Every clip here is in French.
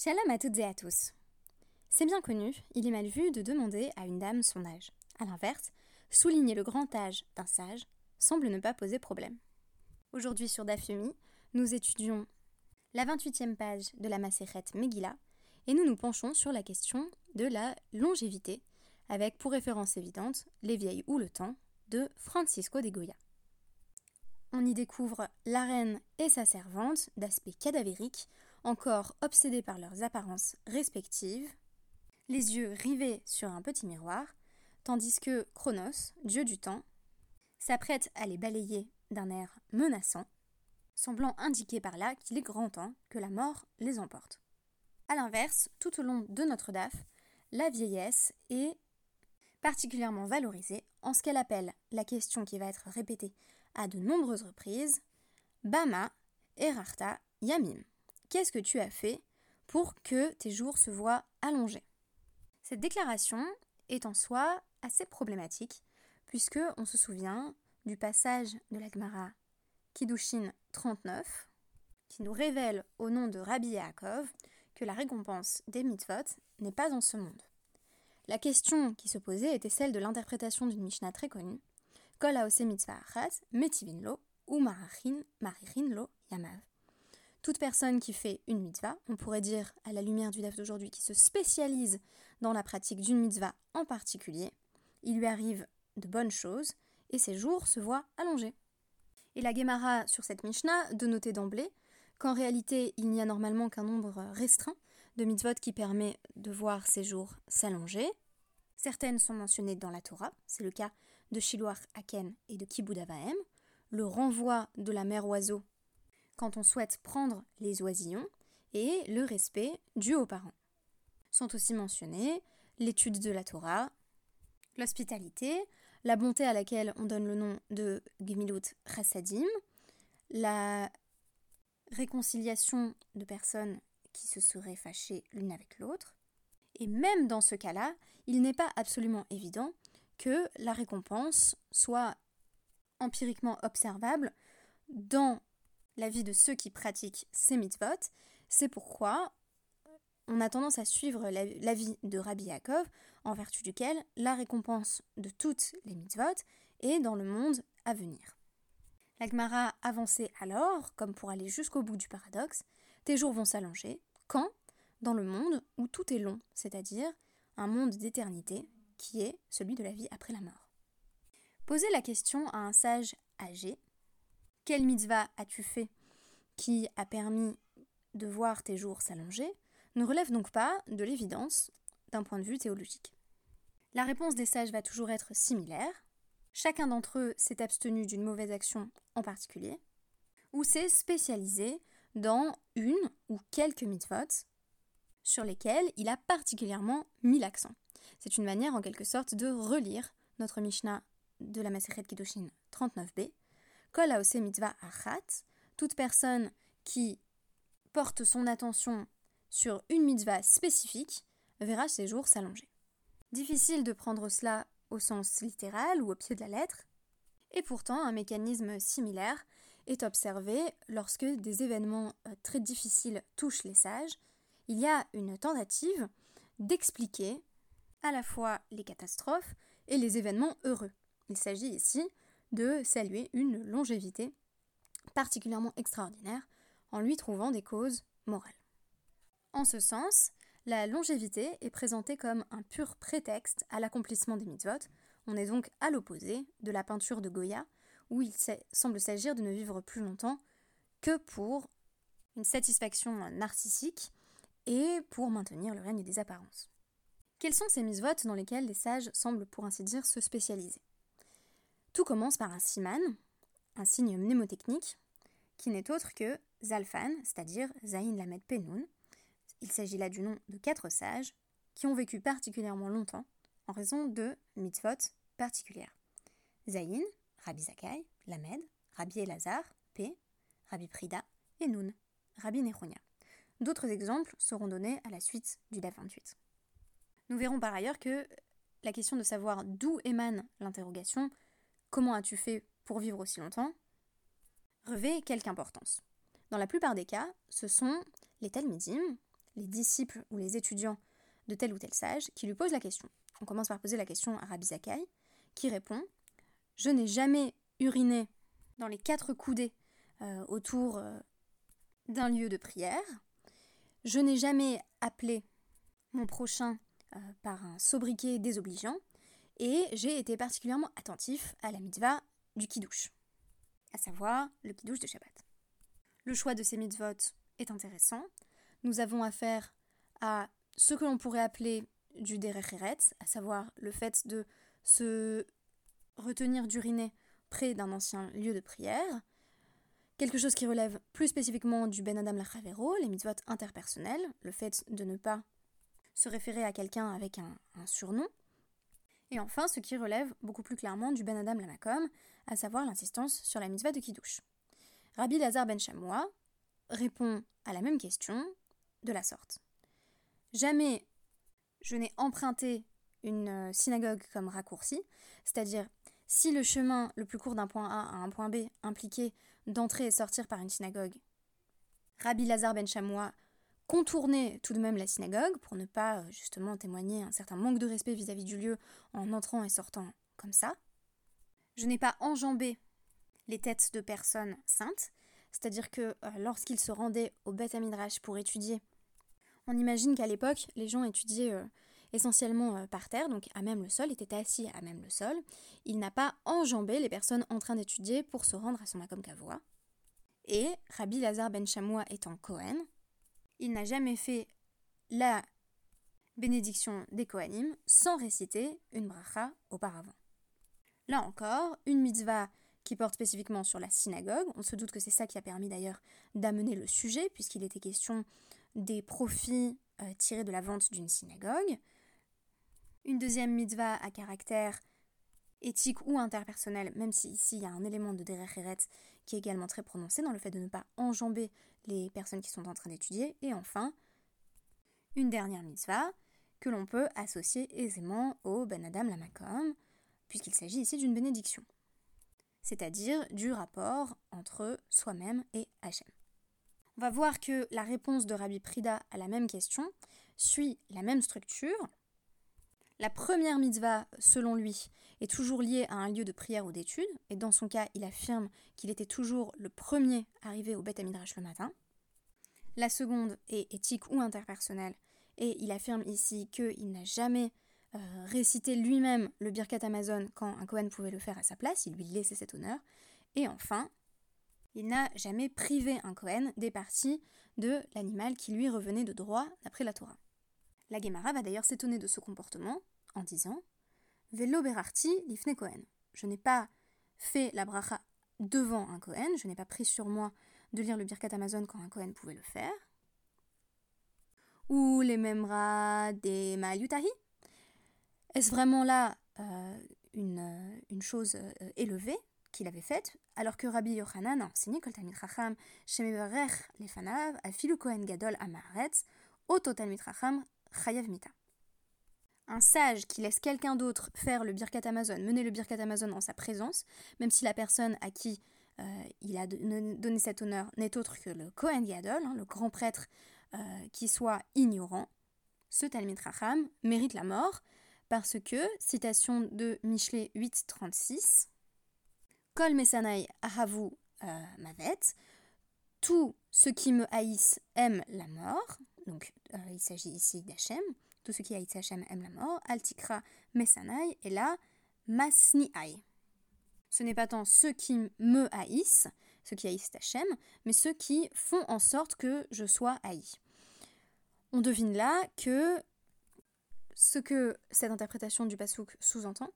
Shalom à toutes et à tous. C'est bien connu, il est mal vu de demander à une dame son âge. A l'inverse, souligner le grand âge d'un sage semble ne pas poser problème. Aujourd'hui sur Dafyomi, nous étudions la 28e page de la Maseret Megillah et nous nous penchons sur la question de la longévité avec pour référence évidente Les vieilles ou le temps de Francisco de Goya. On y découvre la reine et sa servante d'aspect cadavérique, encore obsédées par leurs apparences respectives, les yeux rivés sur un petit miroir, tandis que Chronos, dieu du temps, s'apprête à les balayer d'un air menaçant, semblant indiquer par là qu'il est grand temps que la mort les emporte. A l'inverse, tout au long de notre DAF, la vieillesse est particulièrement valorisée en ce qu'elle appelle la question qui va être répétée à de nombreuses reprises Bama, Erarta, Yamim. Qu'est-ce que tu as fait pour que tes jours se voient allongés? Cette déclaration est en soi assez problématique, puisque on se souvient du passage de la Gemara Kiddushin 39, qui nous révèle au nom de Rabbi Yaakov que la récompense des mitzvot n'est pas en ce monde. La question qui se posait était celle de l'interprétation d'une Mishnah très connue, Kol mitzvah metivin lo, ou marachin, lo, yamav. Toute personne qui fait une mitzvah, on pourrait dire à la lumière du DAF d'aujourd'hui, qui se spécialise dans la pratique d'une mitzvah en particulier, il lui arrive de bonnes choses et ses jours se voient allongés. Et la Gemara sur cette Mishnah de noter d'emblée qu'en réalité il n'y a normalement qu'un nombre restreint de mitzvot qui permet de voir ses jours s'allonger. Certaines sont mentionnées dans la Torah, c'est le cas de Shiloach Aken et de Kibud Avahem, le renvoi de la mère oiseau quand on souhaite prendre les oisillons, et le respect dû aux parents. Sont aussi mentionnés l'étude de la Torah, l'hospitalité, la bonté à laquelle on donne le nom de Gemilut Chassadim, la réconciliation de personnes qui se seraient fâchées l'une avec l'autre, et même dans ce cas-là, il n'est pas absolument évident que la récompense soit empiriquement observable dans la vie de ceux qui pratiquent ces mitzvot. C'est pourquoi on a tendance à suivre l'avis de Rabbi Yaakov, en vertu duquel la récompense de toutes les mitzvot est dans le monde à venir. L'Agmara avançait alors, comme pour aller jusqu'au bout du paradoxe, tes jours vont s'allonger, quand? Dans le monde où tout est long, c'est-à-dire un monde d'éternité, qui est celui de la vie après la mort. Poser la question à un sage âgé Quelle mitzvah as-tu fait qui a permis de voir tes jours s'allonger ne relève donc pas de l'évidence d'un point de vue théologique. La réponse des sages va toujours être similaire. Chacun d'entre eux s'est abstenu d'une mauvaise action en particulier, ou s'est spécialisé dans une ou quelques mitzvot sur lesquels il a particulièrement mis l'accent. C'est une manière en quelque sorte de relire notre Mishnah de la Maseret Kiddushin 39b. Kol mitzvah achat, toute personne qui porte son attention sur une mitzvah spécifique verra ses jours s'allonger. Difficile de prendre cela au sens littéral ou au pied de la lettre, et pourtant un mécanisme similaire est observé lorsque des événements euh, très difficiles touchent les sages. Il y a une tentative d'expliquer à la fois les catastrophes et les événements heureux. Il s'agit ici de saluer une longévité particulièrement extraordinaire en lui trouvant des causes morales. En ce sens, la longévité est présentée comme un pur prétexte à l'accomplissement des mitzvot. On est donc à l'opposé de la peinture de Goya, où il semble s'agir de ne vivre plus longtemps que pour une satisfaction narcissique et pour maintenir le règne des apparences. Quels sont ces mises-votes dans lesquels les sages semblent pour ainsi dire se spécialiser? Tout commence par un siman, un signe mnémotechnique, qui n'est autre que Zalfan, c'est-à-dire Zain Lamed Penoun. Il s'agit là du nom de quatre sages qui ont vécu particulièrement longtemps en raison de mitzvot particulières. Zain, Rabbi Zakai, Lamed, Rabbi Elazar, P, Rabbi Prida et Noun, Rabbi Nechonia. D'autres exemples seront donnés à la suite du DAF 28. Nous verrons par ailleurs que la question de savoir d'où émane l'interrogation comment as-tu fait pour vivre aussi longtemps? Revêt quelque importance. Dans la plupart des cas, ce sont les Talmudim, les disciples ou les étudiants de tel ou tel sage qui lui pose la question. On commence par poser la question à Rabbi Zakai, qui répond Je n'ai jamais uriné dans les quatre coudées euh, autour euh, d'un lieu de prière. Je n'ai jamais appelé mon prochain euh, par un sobriquet désobligeant. Et j'ai été particulièrement attentif à la mitzvah du kiddush, à savoir le kiddush de Shabbat. Le choix de ces mitzvot est intéressant. Nous avons affaire à ce que l'on pourrait appeler du derecheret, à savoir le fait de se retenir d'uriner près d'un ancien lieu de prière, quelque chose qui relève plus spécifiquement du Ben Adam Lachavero, les mitzvot interpersonnels, le fait de ne pas se référer à quelqu'un avec un, surnom, et enfin ce qui relève beaucoup plus clairement du Ben Adam Lamakom, à savoir l'insistance sur la mitzvah de Kiddush. Rabbi Lazar Ben Shamoua répond à la même question de la sorte. Jamais je n'ai emprunté une euh, synagogue comme raccourci, c'est-à-dire si le chemin le plus court d'un point A à un point B impliquait d'entrer et sortir par une synagogue, Rabbi Lazar ben Chamoua contournait tout de même la synagogue pour ne pas euh, justement témoigner un certain manque de respect vis-à-vis du lieu en entrant et sortant comme ça. Je n'ai pas enjambé les têtes de personnes saintes, c'est-à-dire que euh, lorsqu'ils se rendaient au Beth Midrash pour étudier on imagine qu'à l'époque, les gens étudiaient euh, essentiellement euh, par terre, donc à même le sol, étaient assis à même le sol. Il n'a pas enjambé les personnes en train d'étudier pour se rendre à son Makom Kavoa. Et Rabbi Lazar ben Chamoua étant Cohen, il n'a jamais fait la bénédiction des Kohanim sans réciter une bracha auparavant. Là encore, une mitzvah qui porte spécifiquement sur la synagogue. On se doute que c'est ça qui a permis d'ailleurs d'amener le sujet, puisqu'il était question des profits euh, tirés de la vente d'une synagogue. Une deuxième mitzvah à caractère éthique ou interpersonnel, même si ici il y a un élément de derecheret qui est également très prononcé dans le fait de ne pas enjamber les personnes qui sont en train d'étudier. Et enfin, une dernière mitzvah que l'on peut associer aisément au Ben Adam Lamakom, puisqu'il s'agit ici d'une bénédiction, c'est-à-dire du rapport entre soi-même et Hachem on va voir que la réponse de Rabbi Prida à la même question suit la même structure. La première mitzvah, selon lui, est toujours liée à un lieu de prière ou d'étude, et dans son cas, il affirme qu'il était toujours le premier arrivé au Beth Midrash le matin. La seconde est éthique ou interpersonnelle, et il affirme ici qu'il n'a jamais euh, récité lui-même le Birkat Amazon quand un Kohen pouvait le faire à sa place, il lui laissait cet honneur. Et enfin, il n'a jamais privé un Kohen des parties de l'animal qui lui revenait de droit d'après la Torah. La Gemara va d'ailleurs s'étonner de ce comportement en disant Velo berarti lifne Kohen. Je n'ai pas fait la bracha devant un Kohen, je n'ai pas pris sur moi de lire le Birkat Amazon quand un Kohen pouvait le faire. Ou les memra des Ma'ayutahi Est-ce vraiment là euh, une, euh, une, chose euh, élevée qu'il avait faite, alors que Rabbi Yochanan enseigné que le Chacham les fanav afilu Kohen Gadol Amaretz, Oto Talmid Chacham Chayav. Un sage qui laisse quelqu'un d'autre faire le Birkat Amazon, mener le Birkat Amazon en sa présence, même si la personne à qui euh, il a donné cet honneur n'est autre que le Kohen Gadol, hein, le grand prêtre euh, qui soit ignorant, ce Talmid Chacham mérite la mort parce que, citation de Michelet 8.36, Kol Mesanai Ahavu euh, Mavet, tout ce qui me haïssent aime la mort, donc euh, il s'agit ici d'Hachem, tout ce qui haïssent Hachem aime la mort, Altikra Mesanai, et là, Masni Ce n'est pas tant ceux qui me haïssent, ceux qui haïssent Hachem, mais ceux qui font en sorte que je sois haï. On devine là que ce que cette interprétation du Pasuk sous-entend,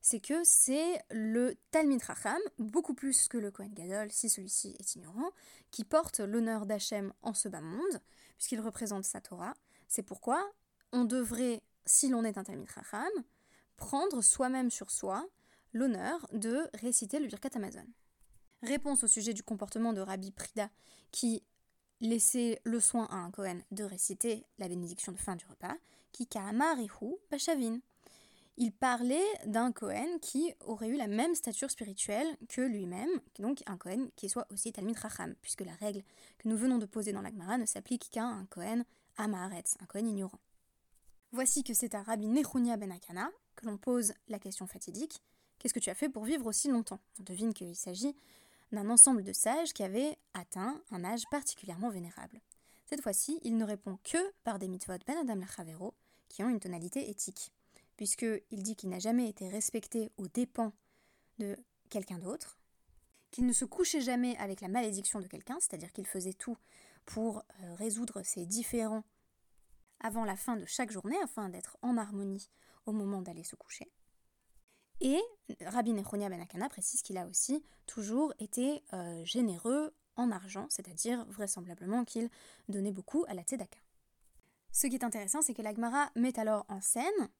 c'est que c'est le Talmid Racham, beaucoup plus que le Kohen Gadol, si celui-ci est ignorant, qui porte l'honneur d'Hachem en ce bas monde, puisqu'il représente sa Torah. C'est pourquoi on devrait, si l'on est un Talmid Racham, prendre soi-même sur soi l'honneur de réciter le Birkat Amazon. Réponse au sujet du comportement de Rabbi Prida, qui laissait le soin à un Kohen de réciter la bénédiction de fin du repas, qui Kaamarihu Bashavin il parlait d'un Cohen qui aurait eu la même stature spirituelle que lui-même, donc un Cohen qui soit aussi Talmid Racham, puisque la règle que nous venons de poser dans l'Agmara ne s'applique qu'à un Cohen Amaharetz, un Cohen ignorant. Voici que c'est à Rabbi Nechunia ben Akana que l'on pose la question fatidique Qu'est-ce que tu as fait pour vivre aussi longtemps? On devine qu'il s'agit d'un ensemble de sages qui avaient atteint un âge particulièrement vénérable. Cette fois-ci, il ne répond que par des mitzvot ben Adam Lachavero qui ont une tonalité éthique puisqu'il dit qu'il n'a jamais été respecté aux dépens de quelqu'un d'autre, qu'il ne se couchait jamais avec la malédiction de quelqu'un, c'est-à-dire qu'il faisait tout pour euh, résoudre ses différends avant la fin de chaque journée, afin d'être en harmonie au moment d'aller se coucher. Et Rabbi Nechonia Ben Akana précise qu'il a aussi toujours été euh, généreux en argent, c'est-à-dire vraisemblablement qu'il donnait beaucoup à la tzedaka. Ce qui est intéressant, c'est que l'Agmara met alors en scène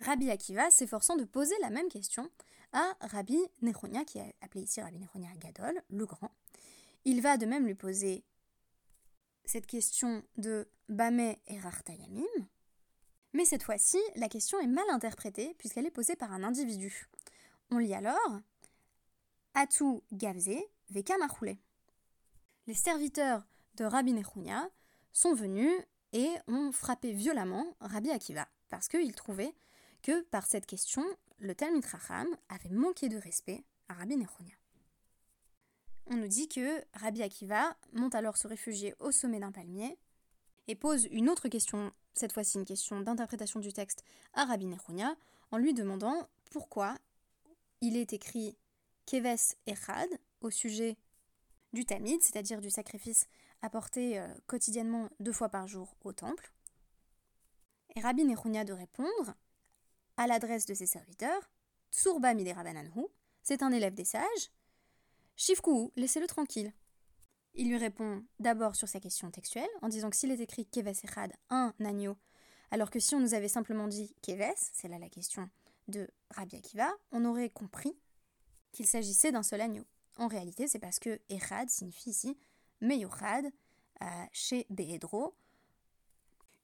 Rabbi Akiva s'efforçant de poser la même question à Rabbi Nechonia, qui est appelé ici Rabbi Nechonia Gadol, le grand. Il va de même lui poser cette question de Bameh et Rartayamim, mais cette fois-ci, la question est mal interprétée puisqu'elle est posée par un individu. On lit alors Atu Gavze Veka Les serviteurs de Rabbi Nechunia sont venus et ont frappé violemment Rabbi Akiva parce qu'ils trouvaient que par cette question, le Talmud Racham avait manqué de respect à Rabbi Nechonia. On nous dit que Rabbi Akiva monte alors se réfugier au sommet d'un palmier et pose une autre question, cette fois-ci une question d'interprétation du texte à Rabbi Nechonia, en lui demandant pourquoi il est écrit Keves Echad au sujet du Tamid, c'est-à-dire du sacrifice apporté euh, quotidiennement deux fois par jour au temple. Et Rabbi Nechonia de répondre à l'adresse de ses serviteurs Tsurba Miderabananhu, c'est un élève des sages. Shifku, laissez-le tranquille. Il lui répond d'abord sur sa question textuelle, en disant que s'il est écrit Keves Echad, un agneau, alors que si on nous avait simplement dit Keves, c'est là la question de Rabbi Akiva, on aurait compris qu'il s'agissait d'un seul agneau. En réalité, c'est parce que Echad signifie ici Meyochad, euh, chez Beedro,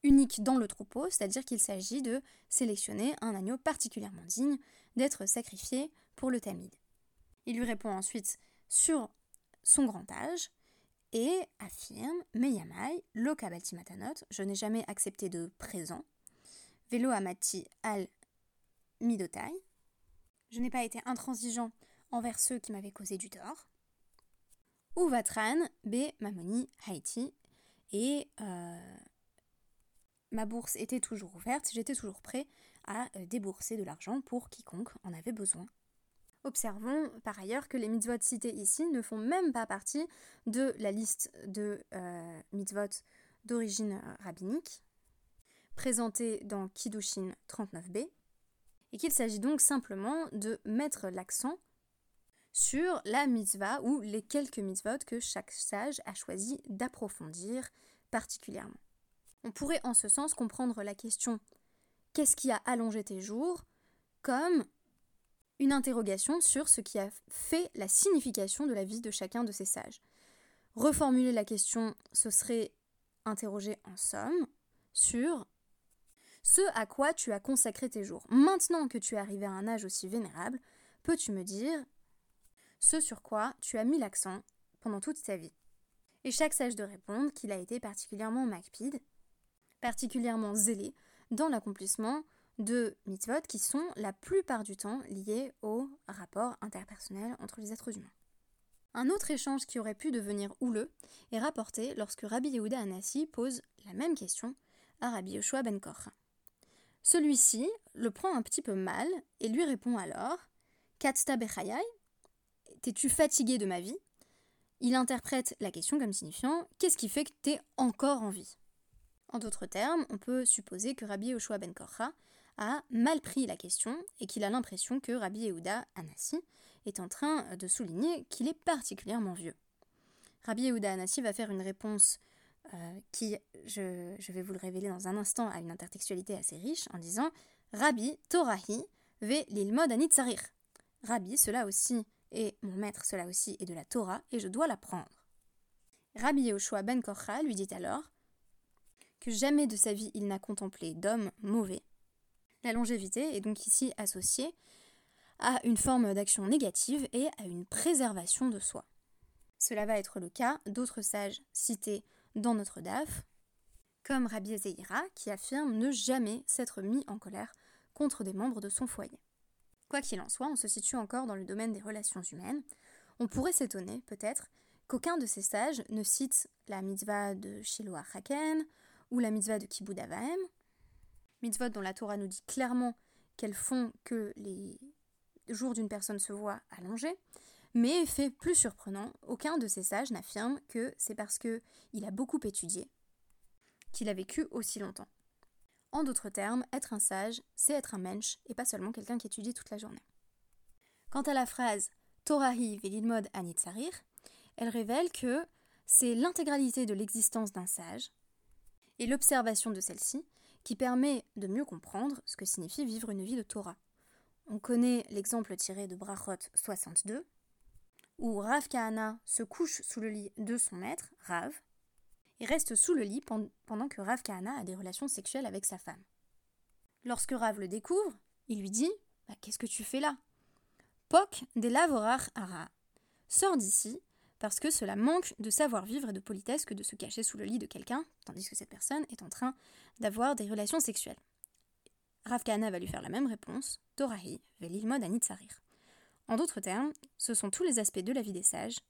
unique dans le troupeau, c'est-à-dire qu'il s'agit de sélectionner un agneau particulièrement digne d'être sacrifié pour le tamid. Il lui répond ensuite sur son grand âge et affirme Meyamai, lo matanot, je n'ai jamais accepté de présent, velo amati al midotai, je n'ai pas été intransigeant envers ceux qui m'avaient causé du tort, ou vatran be mamoni haiti, et euh, ma bourse était toujours ouverte, j'étais toujours prêt à euh, débourser de l'argent pour quiconque en avait besoin. Observons par ailleurs que les mitzvot cités ici ne font même pas partie de la liste de euh, mitzvot d'origine euh, rabbinique, présentée dans Kiddushin 39b, et qu'il s'agit donc simplement de mettre l'accent sur la mitzvah ou les quelques mitzvot que chaque sage a choisi d'approfondir particulièrement. On pourrait en ce sens comprendre la question Qu'est-ce qui a allongé tes jours? comme une interrogation sur ce qui a fait la signification de la vie de chacun de ces sages. Reformuler la question, ce serait interroger en somme sur ce à quoi tu as consacré tes jours. Maintenant que tu es arrivé à un âge aussi vénérable, peux-tu me dire ce sur quoi tu as mis l'accent pendant toute ta vie? Et chaque sage de répondre qu'il a été particulièrement macpide, particulièrement zélé dans l'accomplissement de mitzvot qui sont la plupart du temps liés au rapport interpersonnel entre les êtres humains. Un autre échange qui aurait pu devenir houleux est rapporté lorsque Rabbi Yehuda Anassi pose la même question à Rabbi Yoshua ben Korra. Celui-ci le prend un petit peu mal et lui répond alors Katsta bechayai T'es-tu fatigué de ma vie? Il interprète la question comme signifiant Qu'est-ce qui fait que t'es encore en vie? En d'autres termes, on peut supposer que Rabbi Yoshua ben Korcha a mal pris la question et qu'il a l'impression que Rabbi Yehuda Anassi est en train de souligner qu'il est particulièrement vieux. Rabbi Yehuda Anassi va faire une réponse euh, qui, je, vais vous le révéler dans un instant, a une intertextualité assez riche en disant Rabbi Torahi ve lilmod anitzarir. Rabbi, cela aussi, et mon maître, cela aussi, est de la Torah et je dois l'apprendre. Rabbi Yehoshua ben Korcha lui dit alors que jamais de sa vie il n'a contemplé d'homme mauvais, La longévité est donc ici associée à une forme d'action négative et à une préservation de soi. Cela va être le cas d'autres sages cités dans notre DAF, comme Rabbi Zeira, qui affirme ne jamais s'être mis en colère contre des membres de son foyer. Quoi qu'il en soit, on se situe encore dans le domaine des relations humaines. On pourrait s'étonner, peut-être, qu'aucun de ces sages ne cite la mitzvah de Shiloh Haken ou la mitzvah de Kibbutz Avaim, mitzvot dont la Torah nous dit clairement qu'elles font que les jours d'une personne se voient allongés, mais fait plus surprenant, aucun de ces sages n'affirme que c'est parce qu'il a beaucoup étudié qu'il a vécu aussi longtemps. En d'autres termes, être un sage, c'est être un mensch et pas seulement quelqu'un qui étudie toute la journée. Quant à la phrase Torahi velilmod anitzarir, elle révèle que c'est l'intégralité de l'existence d'un sage et l'observation de celle-ci qui permet de mieux comprendre ce que signifie vivre une vie de Torah. On connaît l'exemple tiré de Brachot 62, où Rav Kahana se couche sous le lit de son maître, Rav, et reste sous le lit pendant que Rav Kahana a des relations sexuelles avec sa femme. Lorsque Rav le découvre, il lui dit bah, Qu'est-ce que tu fais là? Pok de lavorar ara. Sors d'ici, parce que cela manque de savoir-vivre et de politesse que de se cacher sous le lit de quelqu'un, tandis que cette personne est en train d'avoir des relations sexuelles. Rav Kahana va lui faire la même réponse Torahi velilmod anitzarir. En d'autres termes, ce sont tous les aspects de la vie des sages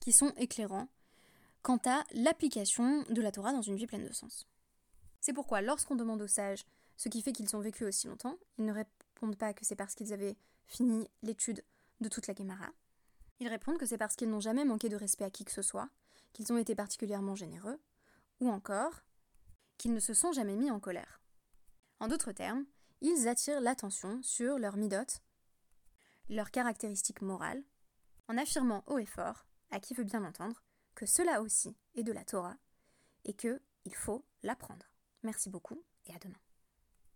qui sont éclairants quant à l'application de la Torah dans une vie pleine de sens. C'est pourquoi lorsqu'on demande aux sages ce qui fait qu'ils ont vécu aussi longtemps, ils ne répondent pas que c'est parce qu'ils avaient fini l'étude de toute la Gemara. Ils répondent que c'est parce qu'ils n'ont jamais manqué de respect à qui que ce soit, qu'ils ont été particulièrement généreux, ou encore qu'ils ne se sont jamais mis en colère. En d'autres termes, ils attirent l'attention sur leur midot, leurs caractéristiques morales, en affirmant haut et fort, à qui veut bien l'entendre, que cela aussi est de la Torah et que il faut l'apprendre. Merci beaucoup et à demain.